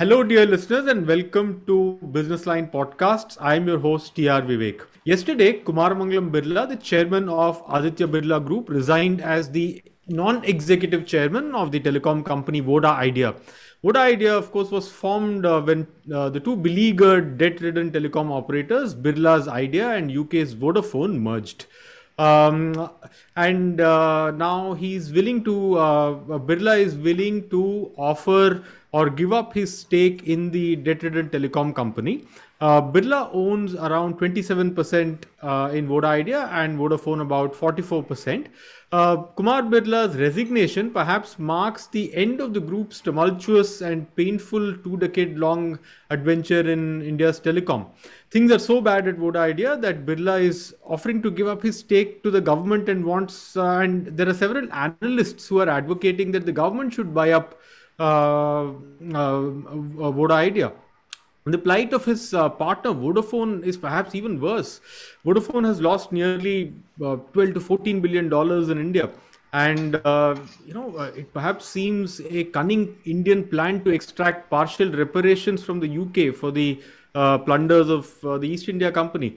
Hello, dear listeners, and welcome to Business Line Podcasts. I'm your host, TR Vivek. Yesterday, Kumar Mangalam Birla, the chairman of Aditya Birla Group, resigned as the non executive chairman of the telecom company Voda Idea. Voda Idea, of course, was formed uh, when uh, the two beleaguered, debt ridden telecom operators, Birla's Idea and UK's Vodafone, merged. Um, and uh, now he's willing to, uh, Birla is willing to offer or give up his stake in the debt-ridden telecom company. Uh, Birla owns around 27% uh, in Voda Idea and Vodafone about 44%. Uh, Kumar Birla's resignation perhaps marks the end of the group's tumultuous and painful two-decade-long adventure in India's telecom. Things are so bad at Voda Idea that Birla is offering to give up his stake to the government and wants. Uh, and there are several analysts who are advocating that the government should buy up Uh, uh, uh, Voda Idea. The plight of his uh, partner Vodafone is perhaps even worse. Vodafone has lost nearly uh, 12 to 14 billion dollars in India, and uh, you know it perhaps seems a cunning Indian plan to extract partial reparations from the UK for the plunders of the East India Company.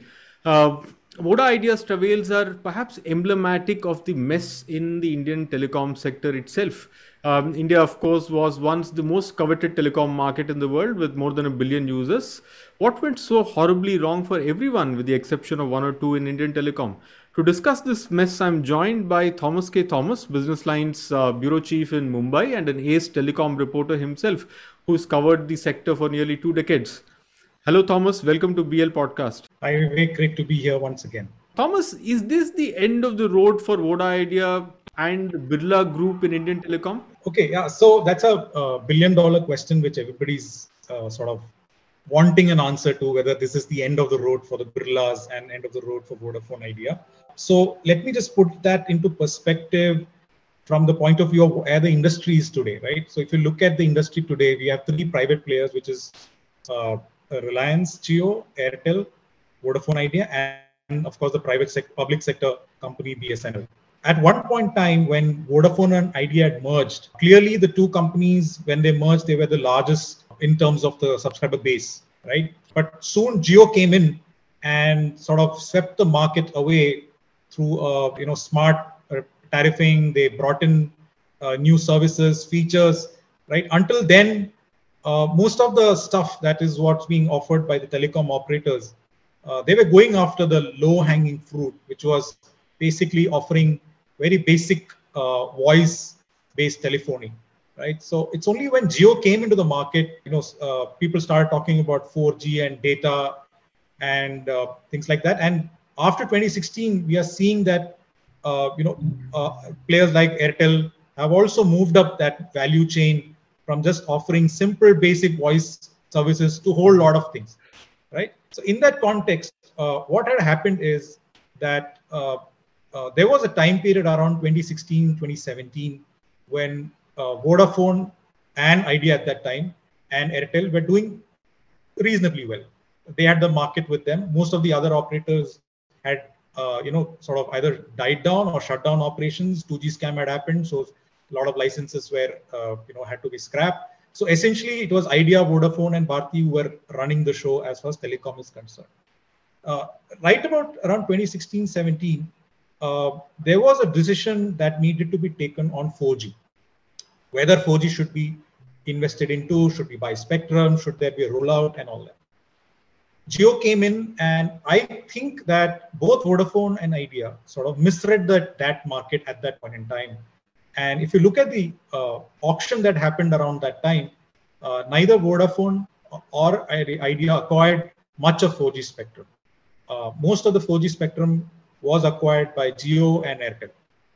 Voda Idea's travails are perhaps emblematic of the mess in the Indian telecom sector itself. Um, India, of course, was once the most coveted telecom market in the world with more than a billion users. What went so horribly wrong for everyone, with the exception of one or two in Indian telecom? To discuss this mess, I'm joined by Thomas K. Thomas, Business Line's uh, bureau chief in Mumbai and an ace telecom reporter himself, who's covered the sector for nearly two decades. Hello, Thomas. Welcome to BL Podcast. Hi, Vivek. Great to be here once again. Thomas, is this the end of the road for Voda Idea and Birla Group in Indian telecom? Okay, yeah. So that's a, a billion dollar question which everybody's uh, sort of wanting an answer to whether this is the end of the road for the Birlas and end of the road for Vodafone Idea. So let me just put that into perspective from the point of view of where the industry is today, right? So if you look at the industry today, we have three private players, which is uh, Reliance Jio, Airtel, Vodafone Idea, and of course the private sec- public sector company BSNL. At one point in time, when Vodafone and Idea had merged, clearly the two companies, when they merged, they were the largest in terms of the subscriber base, right? But soon Jio came in and sort of swept the market away through, uh, you know, smart uh, tariffing. They brought in uh, new services, features, right? Until then, uh, most of the stuff that is what's being offered by the telecom operators, uh, they were going after the low hanging fruit, which was basically offering very basic uh, voice based telephony right? So it's only when Jio came into the market you know uh, people started talking about 4g and data and uh, things like that. And after 2016 we are seeing that uh, you know players like airtel have also moved up that value chain from just offering simple basic voice services to a whole lot of things right? So in that context uh, what had happened is that uh, uh, there was a time period around 2016 2017 when uh, vodafone and idea at that time and airtel were doing reasonably well. They had the market with them. Most of the other operators had uh, you know sort of either died down or shut down operations. 2g scam had happened so a lot of licenses were uh, you know had to be scrapped. So essentially it was idea vodafone and bharti who were running the show as far as telecom is concerned. Uh, right about around 2016 17 uh, there was a decision that needed to be taken on 4g whether 4g should be invested into should we buy spectrum should there be a rollout and all that. Jio came in, and I think that both Vodafone and Idea sort of misread that, that market at that point in time. And if you look at the uh, auction that happened around that time, uh, neither Vodafone or Idea acquired much of 4G spectrum. Uh, most of the 4G spectrum was acquired by Jio and Airtel.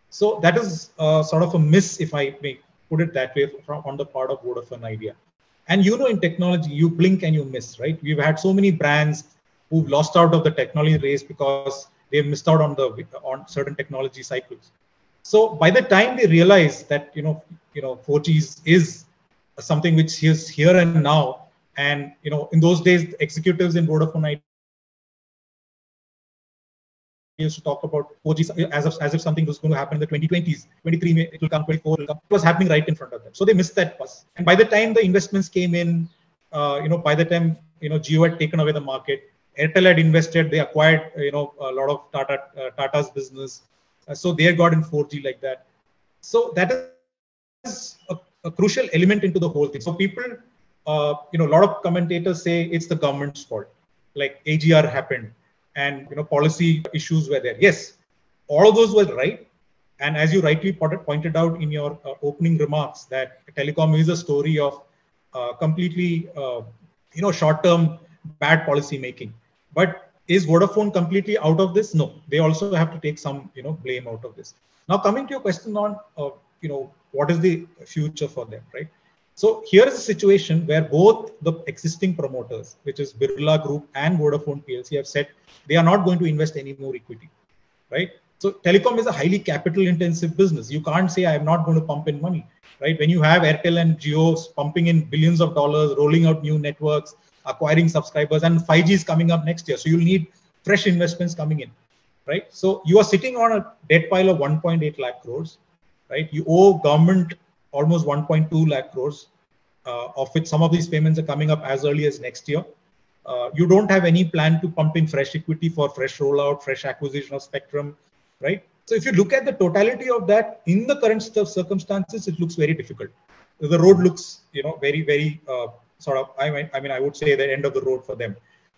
So that is uh, sort of a miss, if I may put it that way, from on the part of Vodafone Idea. And you know, in technology, you blink and you miss, right? We've had so many brands who've lost out of the technology race because they've missed out on the on certain technology cycles. So by the time they realize that you know you know 4G is, something which is here and now, and you know in those days executives in Vodafone Used to talk about 4G as if, as if something was going to happen in the 2020s, 23 it will come, 24 will come. It was happening right in front of them. So they missed that bus. And by the time the investments came in, uh, you know, by the time you know Jio had taken away the market, Airtel had invested. They acquired you know a lot of Tata uh, Tata's business, uh, so they got in 4G like that. So that is a, a crucial element into the whole thing. So people, uh, you know, a lot of commentators say it's the government's fault. Like AGR happened, and you know policy issues were there. Yes, all of those were right. And as you rightly pointed out in your uh, opening remarks, that telecom is a story of uh, completely, uh, you know, short-term bad policy making. But is Vodafone completely out of this? No, they also have to take some, you know, blame out of this. Now, coming to your question on, uh, you know, what is the future for them, right? So here is a situation where both the existing promoters, which is Birla Group and Vodafone PLC, have said they are not going to invest any more equity, right? So telecom is a highly capital intensive business. You can't say I am not going to pump in money, right? When you have Airtel and Jio pumping in billions of dollars, rolling out new networks, acquiring subscribers, and 5G is coming up next year. So you'll need fresh investments coming in, right? So you are sitting on a debt pile of 1.8 lakh crores, right? You owe government almost 1.2 lakh crores, uh, of which some of these payments are coming up as early as next year. Uh, you don't have any plan to pump in fresh equity for fresh rollout, fresh acquisition of spectrum, right? So if you look at the totality of that in the current circumstances, it looks very difficult. The road looks, you know, very, very uh, sort of. I mean, I mean, I would say the end of the road for them.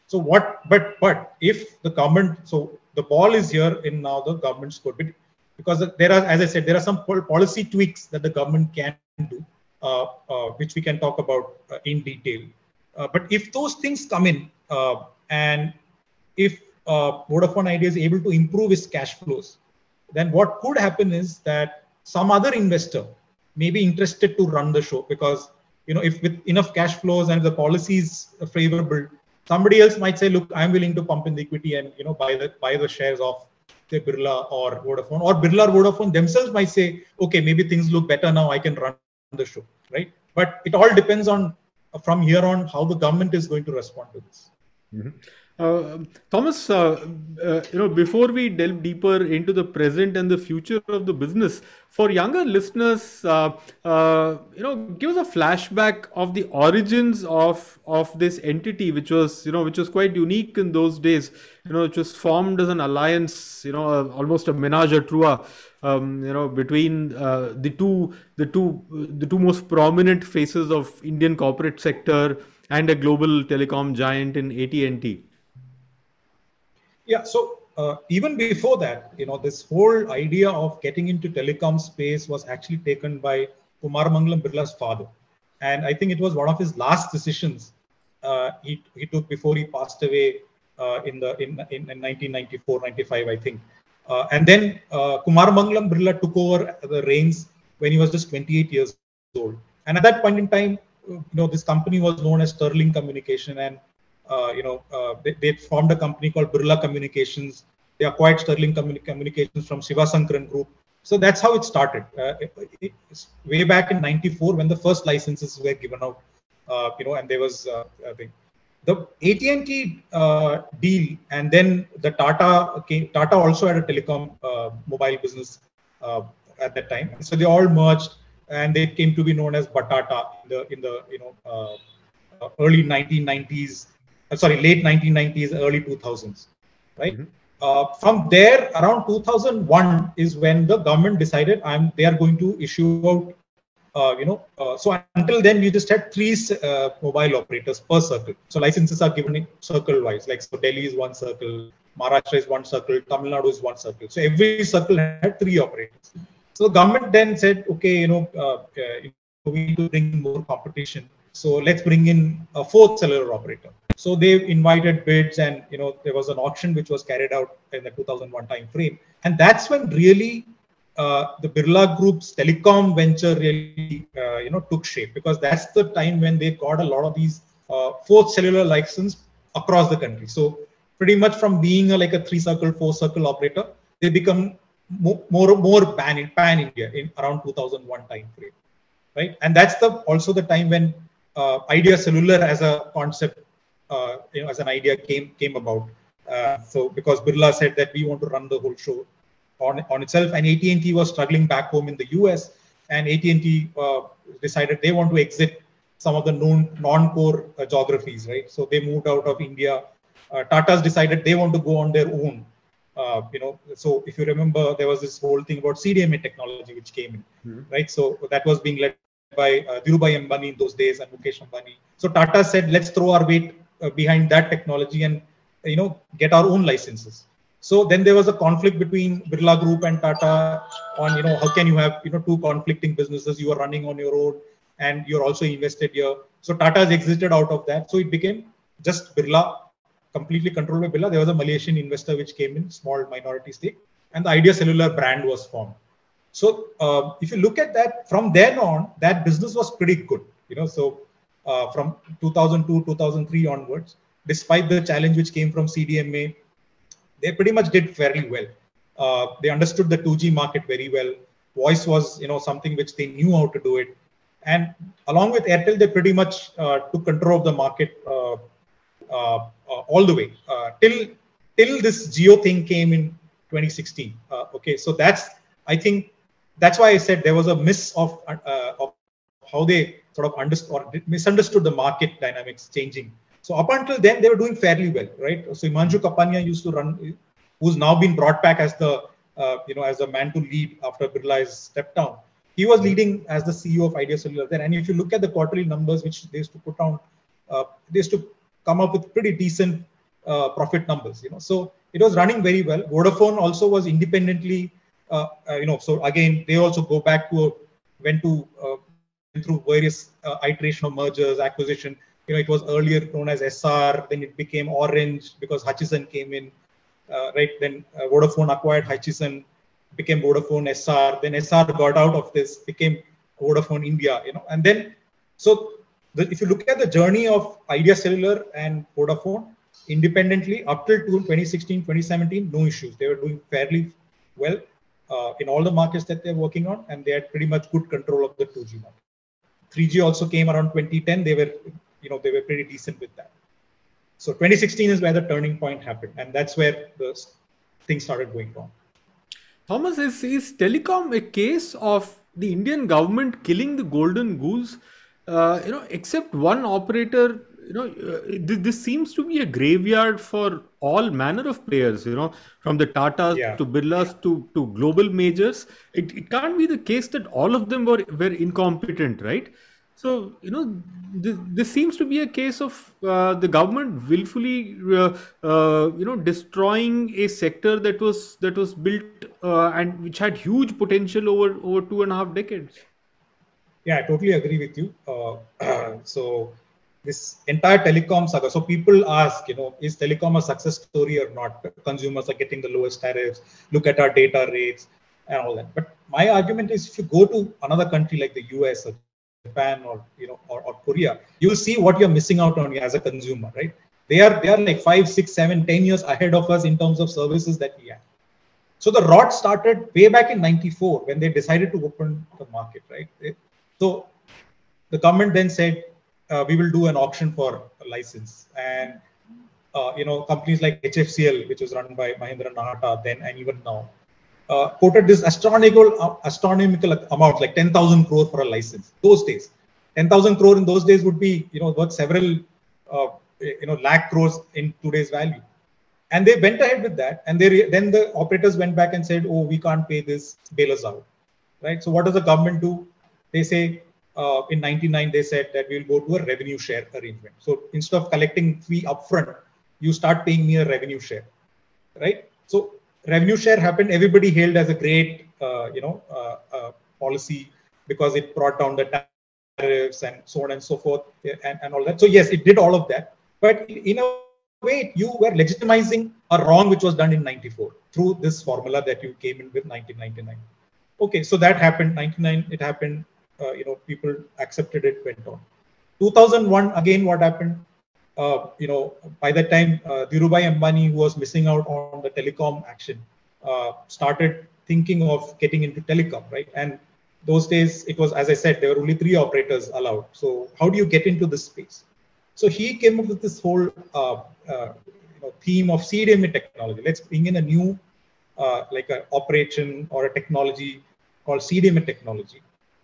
So what? But but if the government, so the ball is here in now the government's court, because there are, as I said, there are some policy tweaks that the government can do, uh, uh, which we can talk about uh, in detail. Uh, but if those things come in, uh, and if uh, Vodafone Idea is able to improve its cash flows, then what could happen is that some other investor may be interested to run the show because you know if with enough cash flows and the policy is favorable, somebody else might say, look, I'm willing to pump in the equity and you know buy the buy the shares of say Birla or Vodafone, or Birla or Vodafone themselves might say, okay, maybe things look better now, I can run the show, right? But it all depends on from here on how the government is going to respond to this. Mm-hmm. Uh, Thomas, uh, uh, you know, before we delve deeper into the present and the future of the business, for younger listeners, you know, give us a flashback of the origins of of this entity, which was, you know, which was quite unique in those days. You know, it was formed as an alliance, you know, almost a menage a trois. Um, you know, between the two, the two, the two most prominent faces of Indian corporate sector and a global telecom giant in AT&T. Yeah. So uh, even before that, you know, this whole idea of getting into telecom space was actually taken by Kumar Mangalam Birla's father, and I think it was one of his last decisions uh, he he took before he passed away uh, in the in, in, in 1994 95 I think. Uh, and then uh, Kumar Mangalam Birla took over the reins when he was just 28 years old. And at that point in time, you know, this company was known as Sterling Communication, and uh, you know, uh, they, they, formed a company called Birla Communications. They acquired Sterling Communi- Communications from Sivasankaran Group. So that's how it started. Uh, it, way back in '94 when the first licenses were given out, uh, you know, and there was the AT&T uh, deal, and then the Tata came, Tata also had a telecom uh, mobile business uh, at that time. So they all merged, and they came to be known as Batata in the in the you know early 1990s uh, sorry, late 1990s, early 2000s, right? Mm-hmm. Uh, from there, around 2001 is when the government decided I'm, they are going to issue out, uh, you know, uh, so until then we just had three uh, mobile operators per circle. So licenses are given circle wise, like so Delhi is one circle, Maharashtra is one circle, Tamil Nadu is one circle. So every circle had three operators. So the government then said, okay, you know, uh, we need to bring more competition. So let's bring in a fourth cellular operator. So they invited bids, and you know there was an auction which was carried out in the 2001 time frame, and that's when really uh, the Birla Group's telecom venture really uh, you know took shape because that's the time when they got a lot of these uh, fourth cellular license across the country. So pretty much from being a, like a three circle, four circle operator, they become more more, pan pan India in around 2001 time frame, right? And that's the also the time when uh, Idea Cellular as a concept uh, you know, as an idea came came about. Uh, so because Birla said that we want to run the whole show on on itself, and AT&T was struggling back home in the US, and AT&T uh, decided they want to exit some of the known non-core uh, geographies, right? So they moved out of India. Uh, Tata's decided they want to go on their own. Uh, you know, so if you remember, there was this whole thing about CDMA technology which came in, mm-hmm. right? So that was being led by uh, Dhirubhai Ambani in those days and Mukesh Ambani. So Tata said, let's throw our weight uh, behind that technology and you know get our own licenses. So then there was a conflict between Birla Group and Tata on you know how can you have you know two conflicting businesses you are running on your own and you're also invested here. So Tata has exited out of that. So it became just Birla, completely controlled by Birla. There was a Malaysian investor which came in, small minority stake, and the Idea Cellular brand was formed. So uh, if you look at that, from then on, that business was pretty good. You know, so uh, from 2002, 2003 onwards, despite the challenge which came from CDMA, they pretty much did fairly well. Uh, they understood the 2G market very well. Voice was, you know, something which they knew how to do it. And along with Airtel, they pretty much uh, took control of the market uh, uh, all the way till till this Jio thing came in 2016. okay, so that's I think that's why I said there was a miss of of how they sort of understood misunderstood the market dynamics changing. So up until then, they were doing fairly well, right? So Himanshu Kapania used to run, who's now been brought back as the, uh, you know, as the man to lead after Birla has stepped down he was leading as the CEO of Idea Cellular then. And if you look at the quarterly numbers which they used to put on, uh, they used to come up with pretty decent uh, profit numbers. You know, so it was running very well. Vodafone also was independently, uh, uh Uh, uh, you know, so again they also go back to a, went to uh, through various uh, iteration of mergers, acquisition. You know, it was earlier known as Essar, then it became Orange because Hutchison came in, right? Then Vodafone acquired Hutchison became Vodafone Essar. Then Essar got out of this, became Vodafone India. You know, and then so the, if you look at the journey of Idea Cellular and Vodafone independently up till 2016, 2017, no issues. They were doing fairly well uh, in all the markets that they're working on, and they had pretty much good control of the 2G market. 3G also came around 2010. They were, you know, they were pretty decent with that. So 2016 is where the turning point happened, and that's where the things started going wrong. Thomas, is, is telecom a case of the Indian government killing the golden goose? Uh, you know, except one operator, you know, uh, this, this, seems to be a graveyard for all manner of players, you know, from the Tatas yeah. to Birlas to, to global majors. It, it can't be the case that all of them were, were incompetent, right? So, you know, this, this seems to be a case of uh, the government willfully, uh, uh, you know, destroying a sector that was that was built uh, and which had huge potential over over two and a half decades. Yeah, I totally agree with you. Uh, so, this entire telecom saga. So, people ask, you know, is telecom a success story or not? Consumers are getting the lowest tariffs. Look at our data rates and all that. But my argument is, if you go to another country like the US or Japan or you know or, or Korea, you'll see what you're missing out on as a consumer, right? They are they are like five, six, seven, ten years ahead of us in terms of services that we have. So the rot started way back in '94 when they decided to open the market, right? So the government then said uh, we will do an auction for a license, and uh, you know companies like HFCL, which was run by Mahendra Nahata then and even now, uh, quoted this astronomical uh, astronomical amount like 10,000 crore for a license. Those days 10,000 crore in those days would be you know worth several uh, you know lakh crores in today's value. And they went ahead with that. And they then the operators went back and said oh we can't pay this bail us out. Right? So what does the government do? They say uh, in 99 they said that we'll go to a revenue share arrangement so instead of collecting fee upfront you start paying me a revenue share right so revenue share happened, everybody hailed as a great, uh, you know, uh, uh, policy because it brought down the tariffs and so on and so forth and, and all that. So yes, it did all of that. But in a way, you were legitimizing a wrong which was done in 94 through this formula that you came in with 1999. Okay, so that happened. 99, it happened. Uh, you know, people accepted it, went on. 2001, again, what happened? uh, you know, by that time, uh, Dhirubhai Ambani, who was missing out on the telecom action, uh, started thinking of getting into telecom, right? And those days, it was, as I said, there were only three operators allowed. So how do you get into this space? So he came up with this whole uh, uh, you know, theme of CDMA technology. Let's bring in a new, like an operation or a technology called CDMA technology.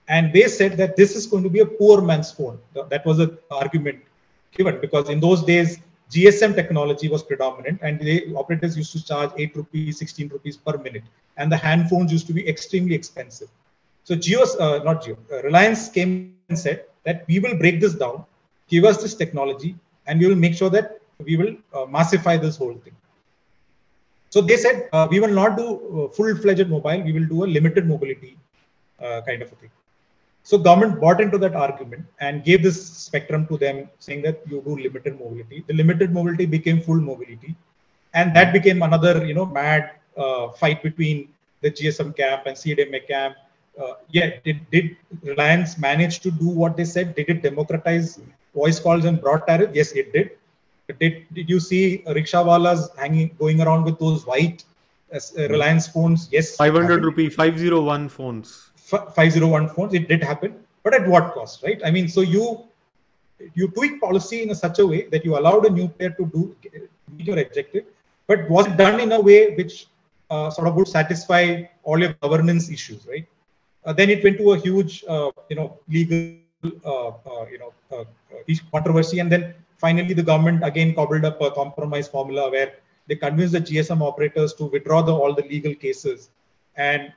And they said that this is going to be a poor man's phone. That was an argument given because in those days GSM technology was predominant, and the operators used to charge 8 rupees, 16 rupees per minute, and the hand phones used to be extremely expensive. So Jio's, uh, not Jio, uh, Reliance came and said that we will break this down, give us this technology, and we will make sure that we will uh, massify this whole thing. So they said uh, we will not do uh, full-fledged mobile, we will do a limited mobility uh, kind of a thing. So government bought into that argument and gave this spectrum to them, saying that you do limited mobility. The limited mobility became full mobility, and that became another, you know, mad uh, fight between the GSM camp and CDMA camp. Uh, yeah, did, did Reliance manage to do what they said? Did it democratize voice calls and broad tariff? Yes, it did. Did, did you see rickshawalas hanging, going around with those white uh, Reliance phones? Yes. 500 rupee, 501 phones 501 phones it did happen but at what cost right? I mean so you you tweak policy in a such a way that you allowed a new player to do meet your objective but was it done in a way which uh, sort of would satisfy all your governance issues right? Uh, then it went to a huge uh, you know legal uh, uh, you know uh, controversy and then finally the government again cobbled up a compromise formula where they convinced the gsm operators to withdraw the, all the legal cases and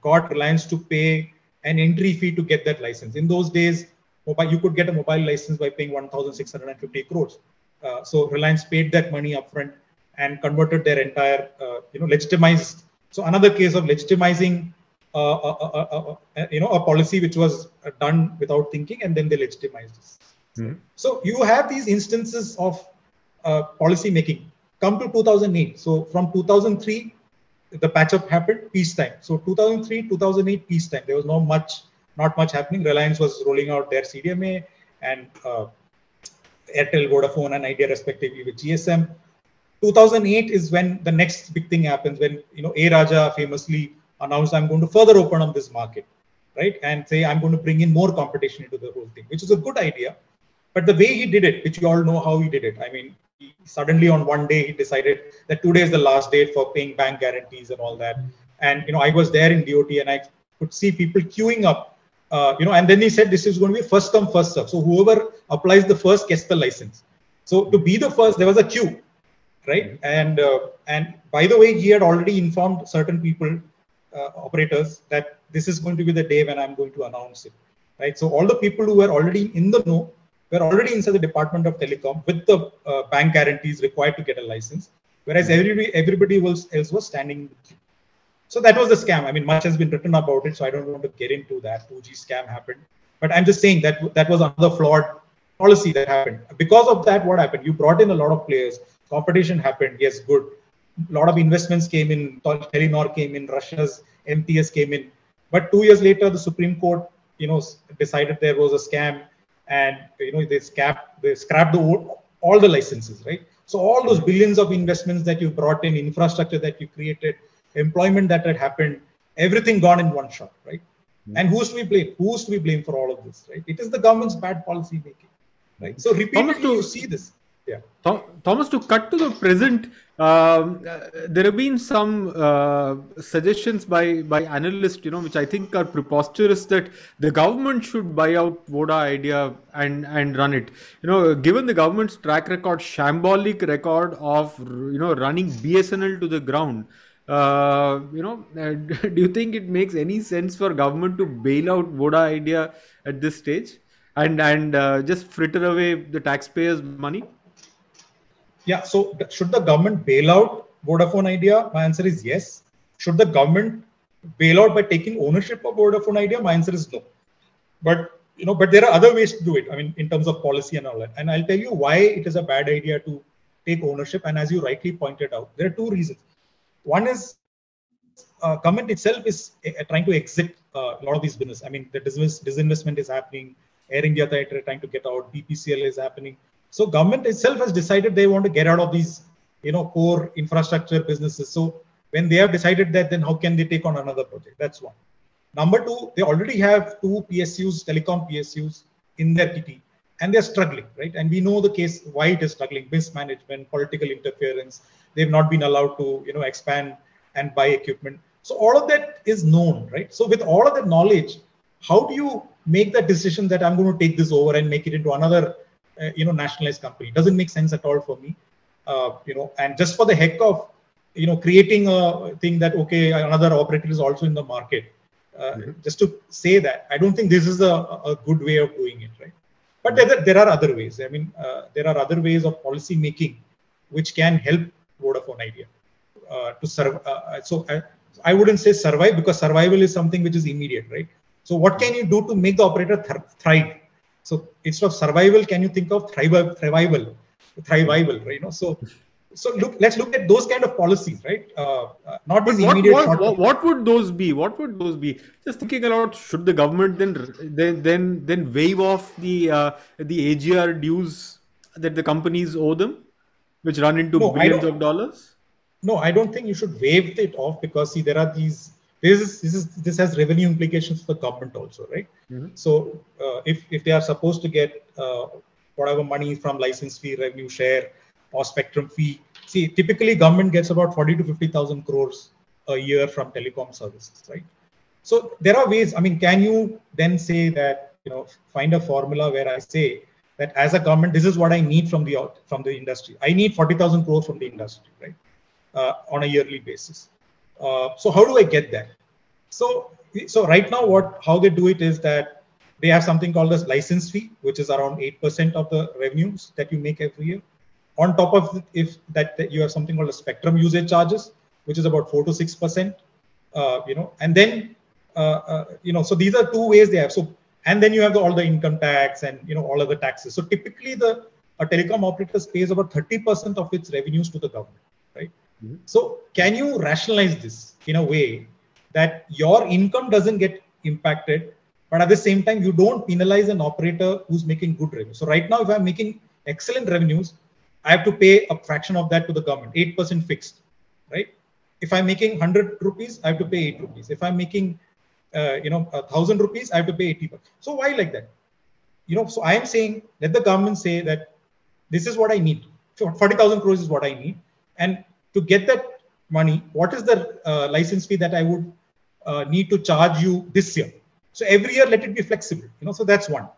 got Reliance to pay an entry fee to get that license. In those days, mobile, you could get a mobile license by paying 1,650 crores. Uh, so Reliance paid that money upfront and converted their entire, uh, you know, legitimized. So another case of legitimizing, uh, uh, uh, uh you know, a policy which was done without thinking, and then they legitimized this. Mm-hmm. So you have these instances of policy making. Come to 2008. So from 2003 the patch up happened peacetime. So 2003, 2008 peacetime. There was no much, not much happening. Reliance was rolling out their CDMA and uh, Airtel, Vodafone, and Idea respectively with GSM. 2008 is when the next big thing happens. When you know A Raja famously announced, "I'm going to further open up this market," right, and say I'm going to bring in more competition into the whole thing, which is a good idea. But the way he did it, which you all know how he did it, I mean, suddenly on one day he decided that today is the last date for paying bank guarantees and all that. And you know, I was there in DOT and I could see people queuing up. Uh, you know, and then he said this is going to be first come first serve. So whoever applies the first gets the license. So to be the first, there was a queue, right? And uh, and by the way, he had already informed certain people, uh, operators, that this is going to be the day when I'm going to announce it, right? So all the people who were already in the know we're already inside the Department of Telecom with the uh, bank guarantees required to get a license, whereas hmm. everybody, everybody else, else was standing. So that was the scam. I mean, much has been written about it, so I don't want to get into that. 2G scam happened, but I'm just saying that that was another flawed policy that happened. Because of that, what happened? You brought in a lot of players. Competition happened. Yes, good. A lot of investments came in. Telenor came in. Russia's MTS came in. But two years later, the Supreme Court, you know, decided there was a scam and you know they scrap they scrap the all the licenses, right? So all those billions of investments that you brought in, infrastructure that you created, employment that had happened, everything gone in one shot, right? Mm-hmm. And who's to be blamed? Who's to be blamed for all of this, right? It is the government's bad policy making, right? So repeatedly to, you see this. Yeah. Thomas, to cut to the present, um, uh, there have been some uh, suggestions by by analysts, you know, which I think are preposterous that the government should buy out Voda Idea and and run it. You know, given the government's track record, shambolic record of you know running BSNL to the ground. Uh, you know, do you think it makes any sense for government to bail out Voda Idea at this stage and and uh, just fritter away the taxpayers' money? Yeah. So should the government bail out Vodafone Idea? My answer is yes. Should the government bail out by taking ownership of Vodafone Idea? My answer is no. But you know, but there are other ways to do it. I mean, in terms of policy and all that. And I'll tell you why it is a bad idea to take ownership. And as you rightly pointed out, there are two reasons. One is uh, government itself is uh, trying to exit uh, a lot of these business. I mean, the disinvestment is happening. Air India trying to get out. BPCL is happening. So government itself has decided they want to get out of these, you know, core infrastructure businesses. So when they have decided that, then how can they take on another project? That's one. Number two, they already have two PSUs, telecom PSUs in their kitty, and they're struggling, right? And we know the case why it is struggling: mismanagement, political interference. They've not been allowed to, you know, expand and buy equipment. So all of that is known, right? So with all of that knowledge, how do you make that decision that I'm going to take this over and make it into another, you know, nationalized company? Doesn't make sense at all for me. Uh, you know, and just for the heck of, you know, creating a thing that okay, another operator is also in the market. Uh, mm-hmm. Just to say that, I don't think this is a, a good way of doing it, right? But there, there are other ways. I mean, uh, there are other ways of policy making which can help Vodafone Idea uh, to serve. Uh, so I, I wouldn't say survive because survival is something which is immediate, right? So what can you do to make the operator th- thrive? So instead of survival, can you think of thrival, thrival, thrival, right? You know, so so look, let's look at those kind of policies, right? Uh, uh, not but what, immediate. What, what, what, would those be? What would those be? Just thinking about should the government then then then then waive off the uh, the AGR dues that the companies owe them, which run into no, billions of dollars? No, I don't think you should waive it off because see there are these this is this is this has revenue implications for the government also right? Mm-hmm. so uh, if if they are supposed to get uh, whatever money from license fee revenue share or spectrum fee see typically government gets about 40 to 50000 crores a year from telecom services right? So there are ways i mean can you then say that you know find a formula where i say that as a government this is what i need from the from the industry. I need 40000 crores from the industry right? Uh, on a yearly basis uh, so how do I get that? So so right now, what how they do it is that they have something called as license fee, which is around eight percent of the revenues that you make every year. On top of if that, that, you have something called a spectrum usage charges, which is about four to six percent. Uh, you know, and then uh, uh, you know, so these are two ways they have. So and then you have the, all the income tax and you know all other taxes. So typically, the a telecom operator pays about 30% of its revenues to the government? Mm-hmm. So, can you rationalize this in a way that your income doesn't get impacted, but at the same time, you don't penalize an operator who's making good revenue? So, right now, if I'm making excellent revenues, I have to pay a fraction of that to the government, 8% fixed, right? If I'm making 100 rupees, I have to pay 8 rupees. If I'm making, uh, you know, 1,000 rupees, I have to pay 80 bucks. So, why like that? You know, so I am saying, let the government say that this is what I need. 40,000 crores is what I need. And to get that money, what is the uh, license fee that I would uh, need to charge you this year? So every year, let it be flexible. You know, so that's one.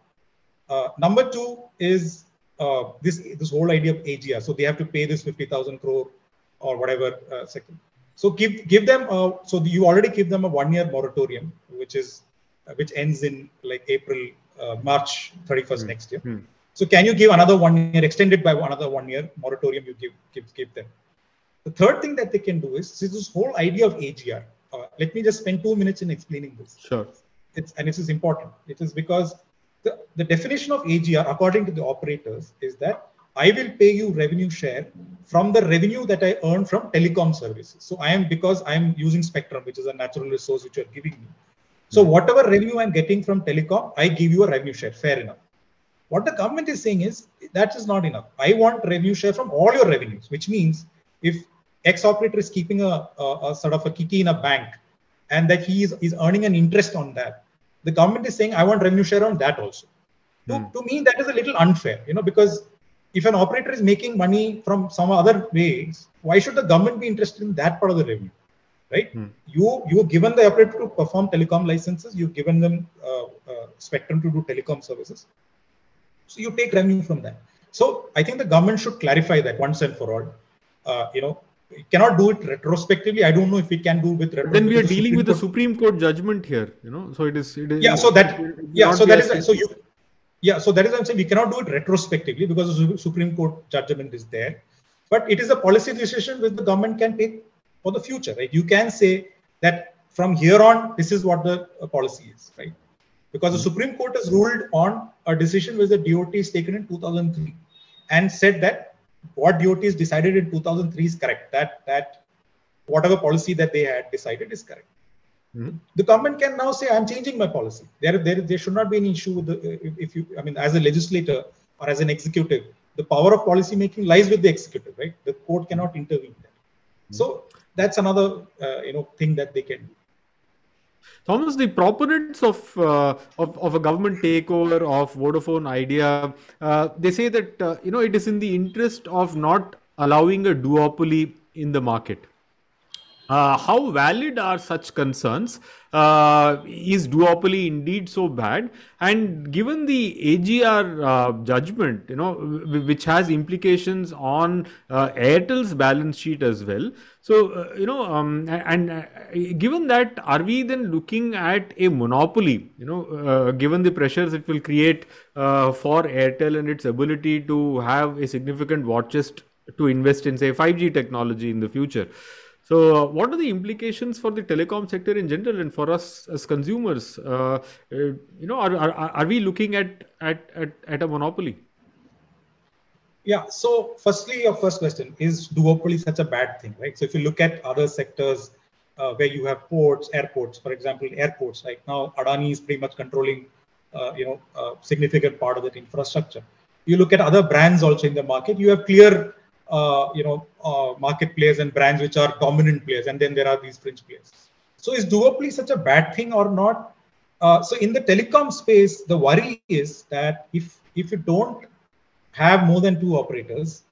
Uh, number two is uh, this this whole idea of AGR. So they have to pay this fifty thousand crore or whatever uh, second. So give give them. Uh, so you already give them a one year moratorium, which is which ends in like April March thirty first mm. next year. Mm. So can you give another one year, extended by another one year moratorium? You give give give them. The third thing that they can do is this whole idea of AGR. Uh, let me just spend two minutes in explaining this. Sure. It's, and this is important. It is because the, the definition of AGR, according to the operators, is that I will pay you revenue share from the revenue that I earn from telecom services. So I am because I am using Spectrum, which is a natural resource which you are giving me. So hmm. whatever revenue I'm getting from telecom, I give you a revenue share. Fair enough. What the government is saying is that is not enough. I want revenue share from all your revenues, which means if X operator is keeping a, a, a, sort of a kitty in a bank and that he is, is earning an interest on that, the government is saying, I want revenue share on that also. To, mm. to me, that is a little unfair, you know, because if an operator is making money from some other ways, why should the government be interested in that part of the revenue? Right? Mm. You you've given the operator to perform telecom licenses, you've given them uh, uh, spectrum to do telecom services. So you take revenue from that. So I think the government should clarify that once and for all. Uh, you know, cannot do it retrospectively. I don't know if we can do with. Then we are dealing with the Supreme Court judgment here, you know. So it is. It is yeah. So that. Yeah. So that is. So you. Yeah. So that is. I'm saying we cannot do it retrospectively because the Supreme Court judgment is there, but it is a policy decision which the government can take for the future, right? You can say that from here on, this is what the uh, policy is, right? Because the hmm. Supreme Court has ruled on a decision which the DOT is taken in 2003 and said that what DOTs decided in 2003 is correct. That that whatever policy that they had decided is correct. Mm-hmm. The government can now say, "I'm changing my policy." There, there, there should not be an issue with the, if, if you, I mean, as a legislator or as an executive, the power of policy making lies with the executive, right? The court cannot intervene there. Mm-hmm. So that's another, uh, you know, thing that they can do. Thomas, the proponents of, uh, of, of a government takeover of Vodafone Idea, uh, they say that uh, you know it is in the interest of not allowing a duopoly in the market. Uh, how valid are such concerns? Uh, is duopoly indeed so bad? And given the AGR uh, judgment, you know, which has implications on uh, Airtel's balance sheet as well. So, uh, you know, um, and uh, given that, are we then looking at a monopoly? You know, given the pressures it will create for Airtel and its ability to have a significant war chest to invest in, say, 5G technology in the future. So, uh, what are the implications for the telecom sector in general and for us as consumers? Uh, uh, you know, are, are, are we looking at, at, at, at a monopoly? Yeah. So, firstly, your first question is duopoly such a bad thing, right? So, if you look at other sectors uh, where you have ports, airports, for example, airports, right now, Adani is pretty much controlling, uh, you know, a significant part of that infrastructure. You look at other brands also in the market, you have clear uh, you know uh, market players and brands which are dominant players and then there are these fringe players. So is duopoly such a bad thing or not? Uh, so in the telecom space the worry is that if if you don't have more than two operators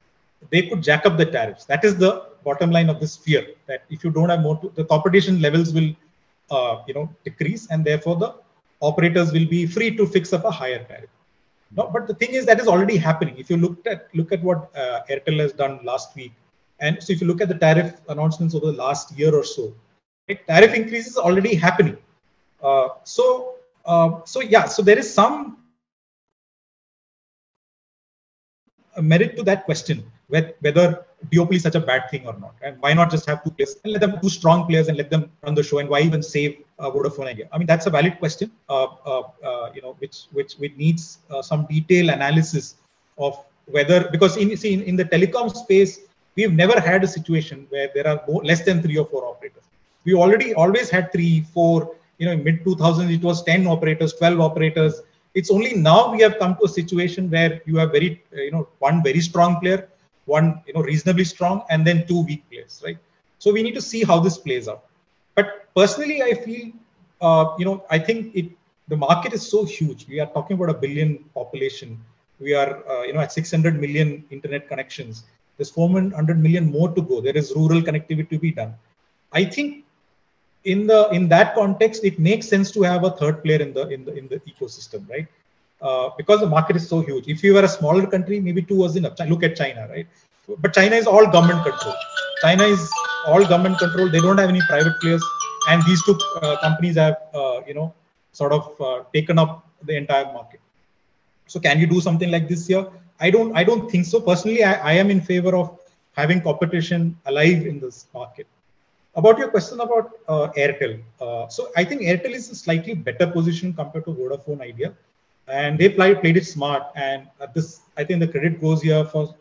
they could jack up the tariffs. That is the bottom line of this fear that if you don't have more the competition levels will uh, you know decrease and therefore the operators will be free to fix up a higher tariff no, but the thing is that is already happening. If you look at look at what uh, Airtel has done last week, and so if you look at the tariff announcements over the last year or so, right, tariff increases already happening. Uh, so uh, so yeah, so there is some merit to that question whether duopoly is such a bad thing or not. And why not just have two players and let them two strong players and let them run the show? And why even save Vodafone Idea? I mean, that's a valid question. Uh, uh, uh you know, which which which needs uh, some detailed analysis of whether because in see in, in, the telecom space we've never had a situation where there are more, less than three or four operators. We already always had three, four. You know, in mid 2000s it was 10 operators, 12 operators. It's only now we have come to a situation where you have very you know one very strong player one you know reasonably strong and then two weak players right so we need to see how this plays out but personally i feel uh, you know i think it the market is so huge we are talking about a billion population we are uh, you know at 600 million internet connections there's 400 million more to go there is rural connectivity to be done i think in the in that context it makes sense to have a third player in the in the in the ecosystem right uh, because the market is so huge. If you were a smaller country, maybe two was enough. Look at China, right? But China is all government control. China is all government control. They don't have any private players, and these two uh, companies have, uh, you know, sort of uh, taken up the entire market. So, can you do something like this here? I don't. I don't think so. Personally, I, I am in favor of having competition alive in this market. About your question about uh, Airtel, uh, so I think Airtel is a slightly better position compared to Vodafone Idea and they played, played it smart. And this, I think the credit goes here for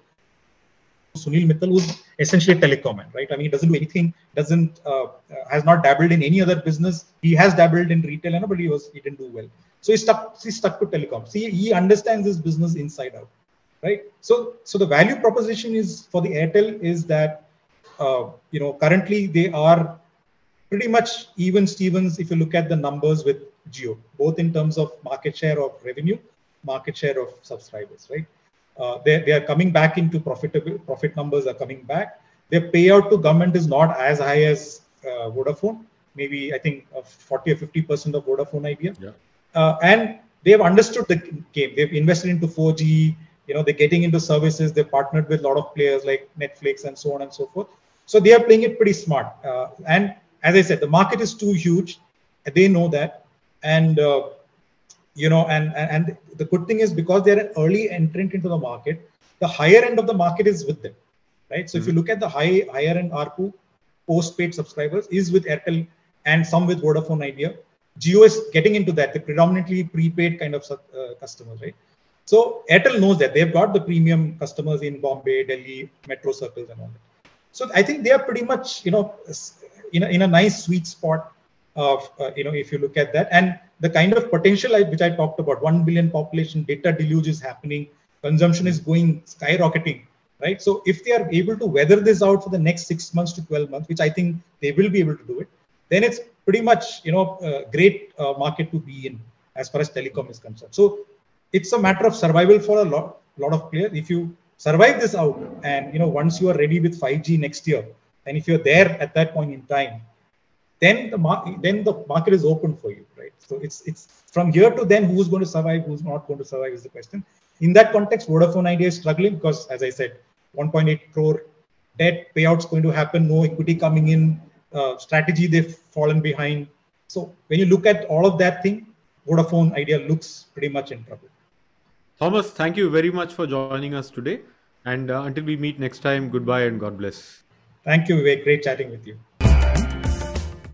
Sunil Mittal, who's essentially a telecom man, right? I mean, he doesn't do anything, doesn't uh, has not dabbled in any other business. He has dabbled in retail, but he was he didn't do well. So he stuck he stuck to telecom. See, he understands this business inside out, right? So so the value proposition is for the Airtel is that uh, you know currently they are pretty much even Stevens if you look at the numbers with Jio, both in terms of market share of revenue, market share of subscribers, right? Uh, they, they are coming back into profitable profit numbers are coming back. Their payout to government is not as high as uh, Vodafone. Maybe I think 40 or 50 percent of Vodafone idea. Yeah. Uh, and they have understood the game. They've invested into 4G. You know, they're getting into services. They've partnered with a lot of players like Netflix and so on and so forth. So they are playing it pretty smart. Uh, and as I said, the market is too huge. They know that and uh, you know and and the good thing is because they're an early entrant into the market the higher end of the market is with them right so mm-hmm. if you hmm. look at the high higher end arpu postpaid subscribers is with airtel and some with vodafone idea Jio is getting into that the predominantly prepaid kind of uh, customers right so airtel knows that they've got the premium customers in bombay delhi metro circles and all that so i think they are pretty much you know in a, in a nice sweet spot of uh, you know if you look at that. And the kind of potential which i talked about 1 billion population data deluge is happening consumption is going skyrocketing right? So if they are able to weather this out for the next 6 months to 12 months which i think they will be able to do it then it's pretty much you know a great uh, market to be in as far as telecom is concerned. So it's a matter of survival for a lot lot of players. If you survive this out and you know once you are ready with 5g next year and if you're there at that point in time, then the market then the market is open for you, right? So it's it's from here to then who's going to survive, who's not going to survive is the question. In that context, Vodafone Idea is struggling because, as I said, 1.8 crore debt payouts going to happen, no equity coming in, uh, strategy they've fallen behind. So when you look at all of that thing, Vodafone Idea looks pretty much in trouble. Thomas, thank you very much for joining us today. And uh, until we meet next time, goodbye and God bless. Thank you, Vivek. Great chatting with you.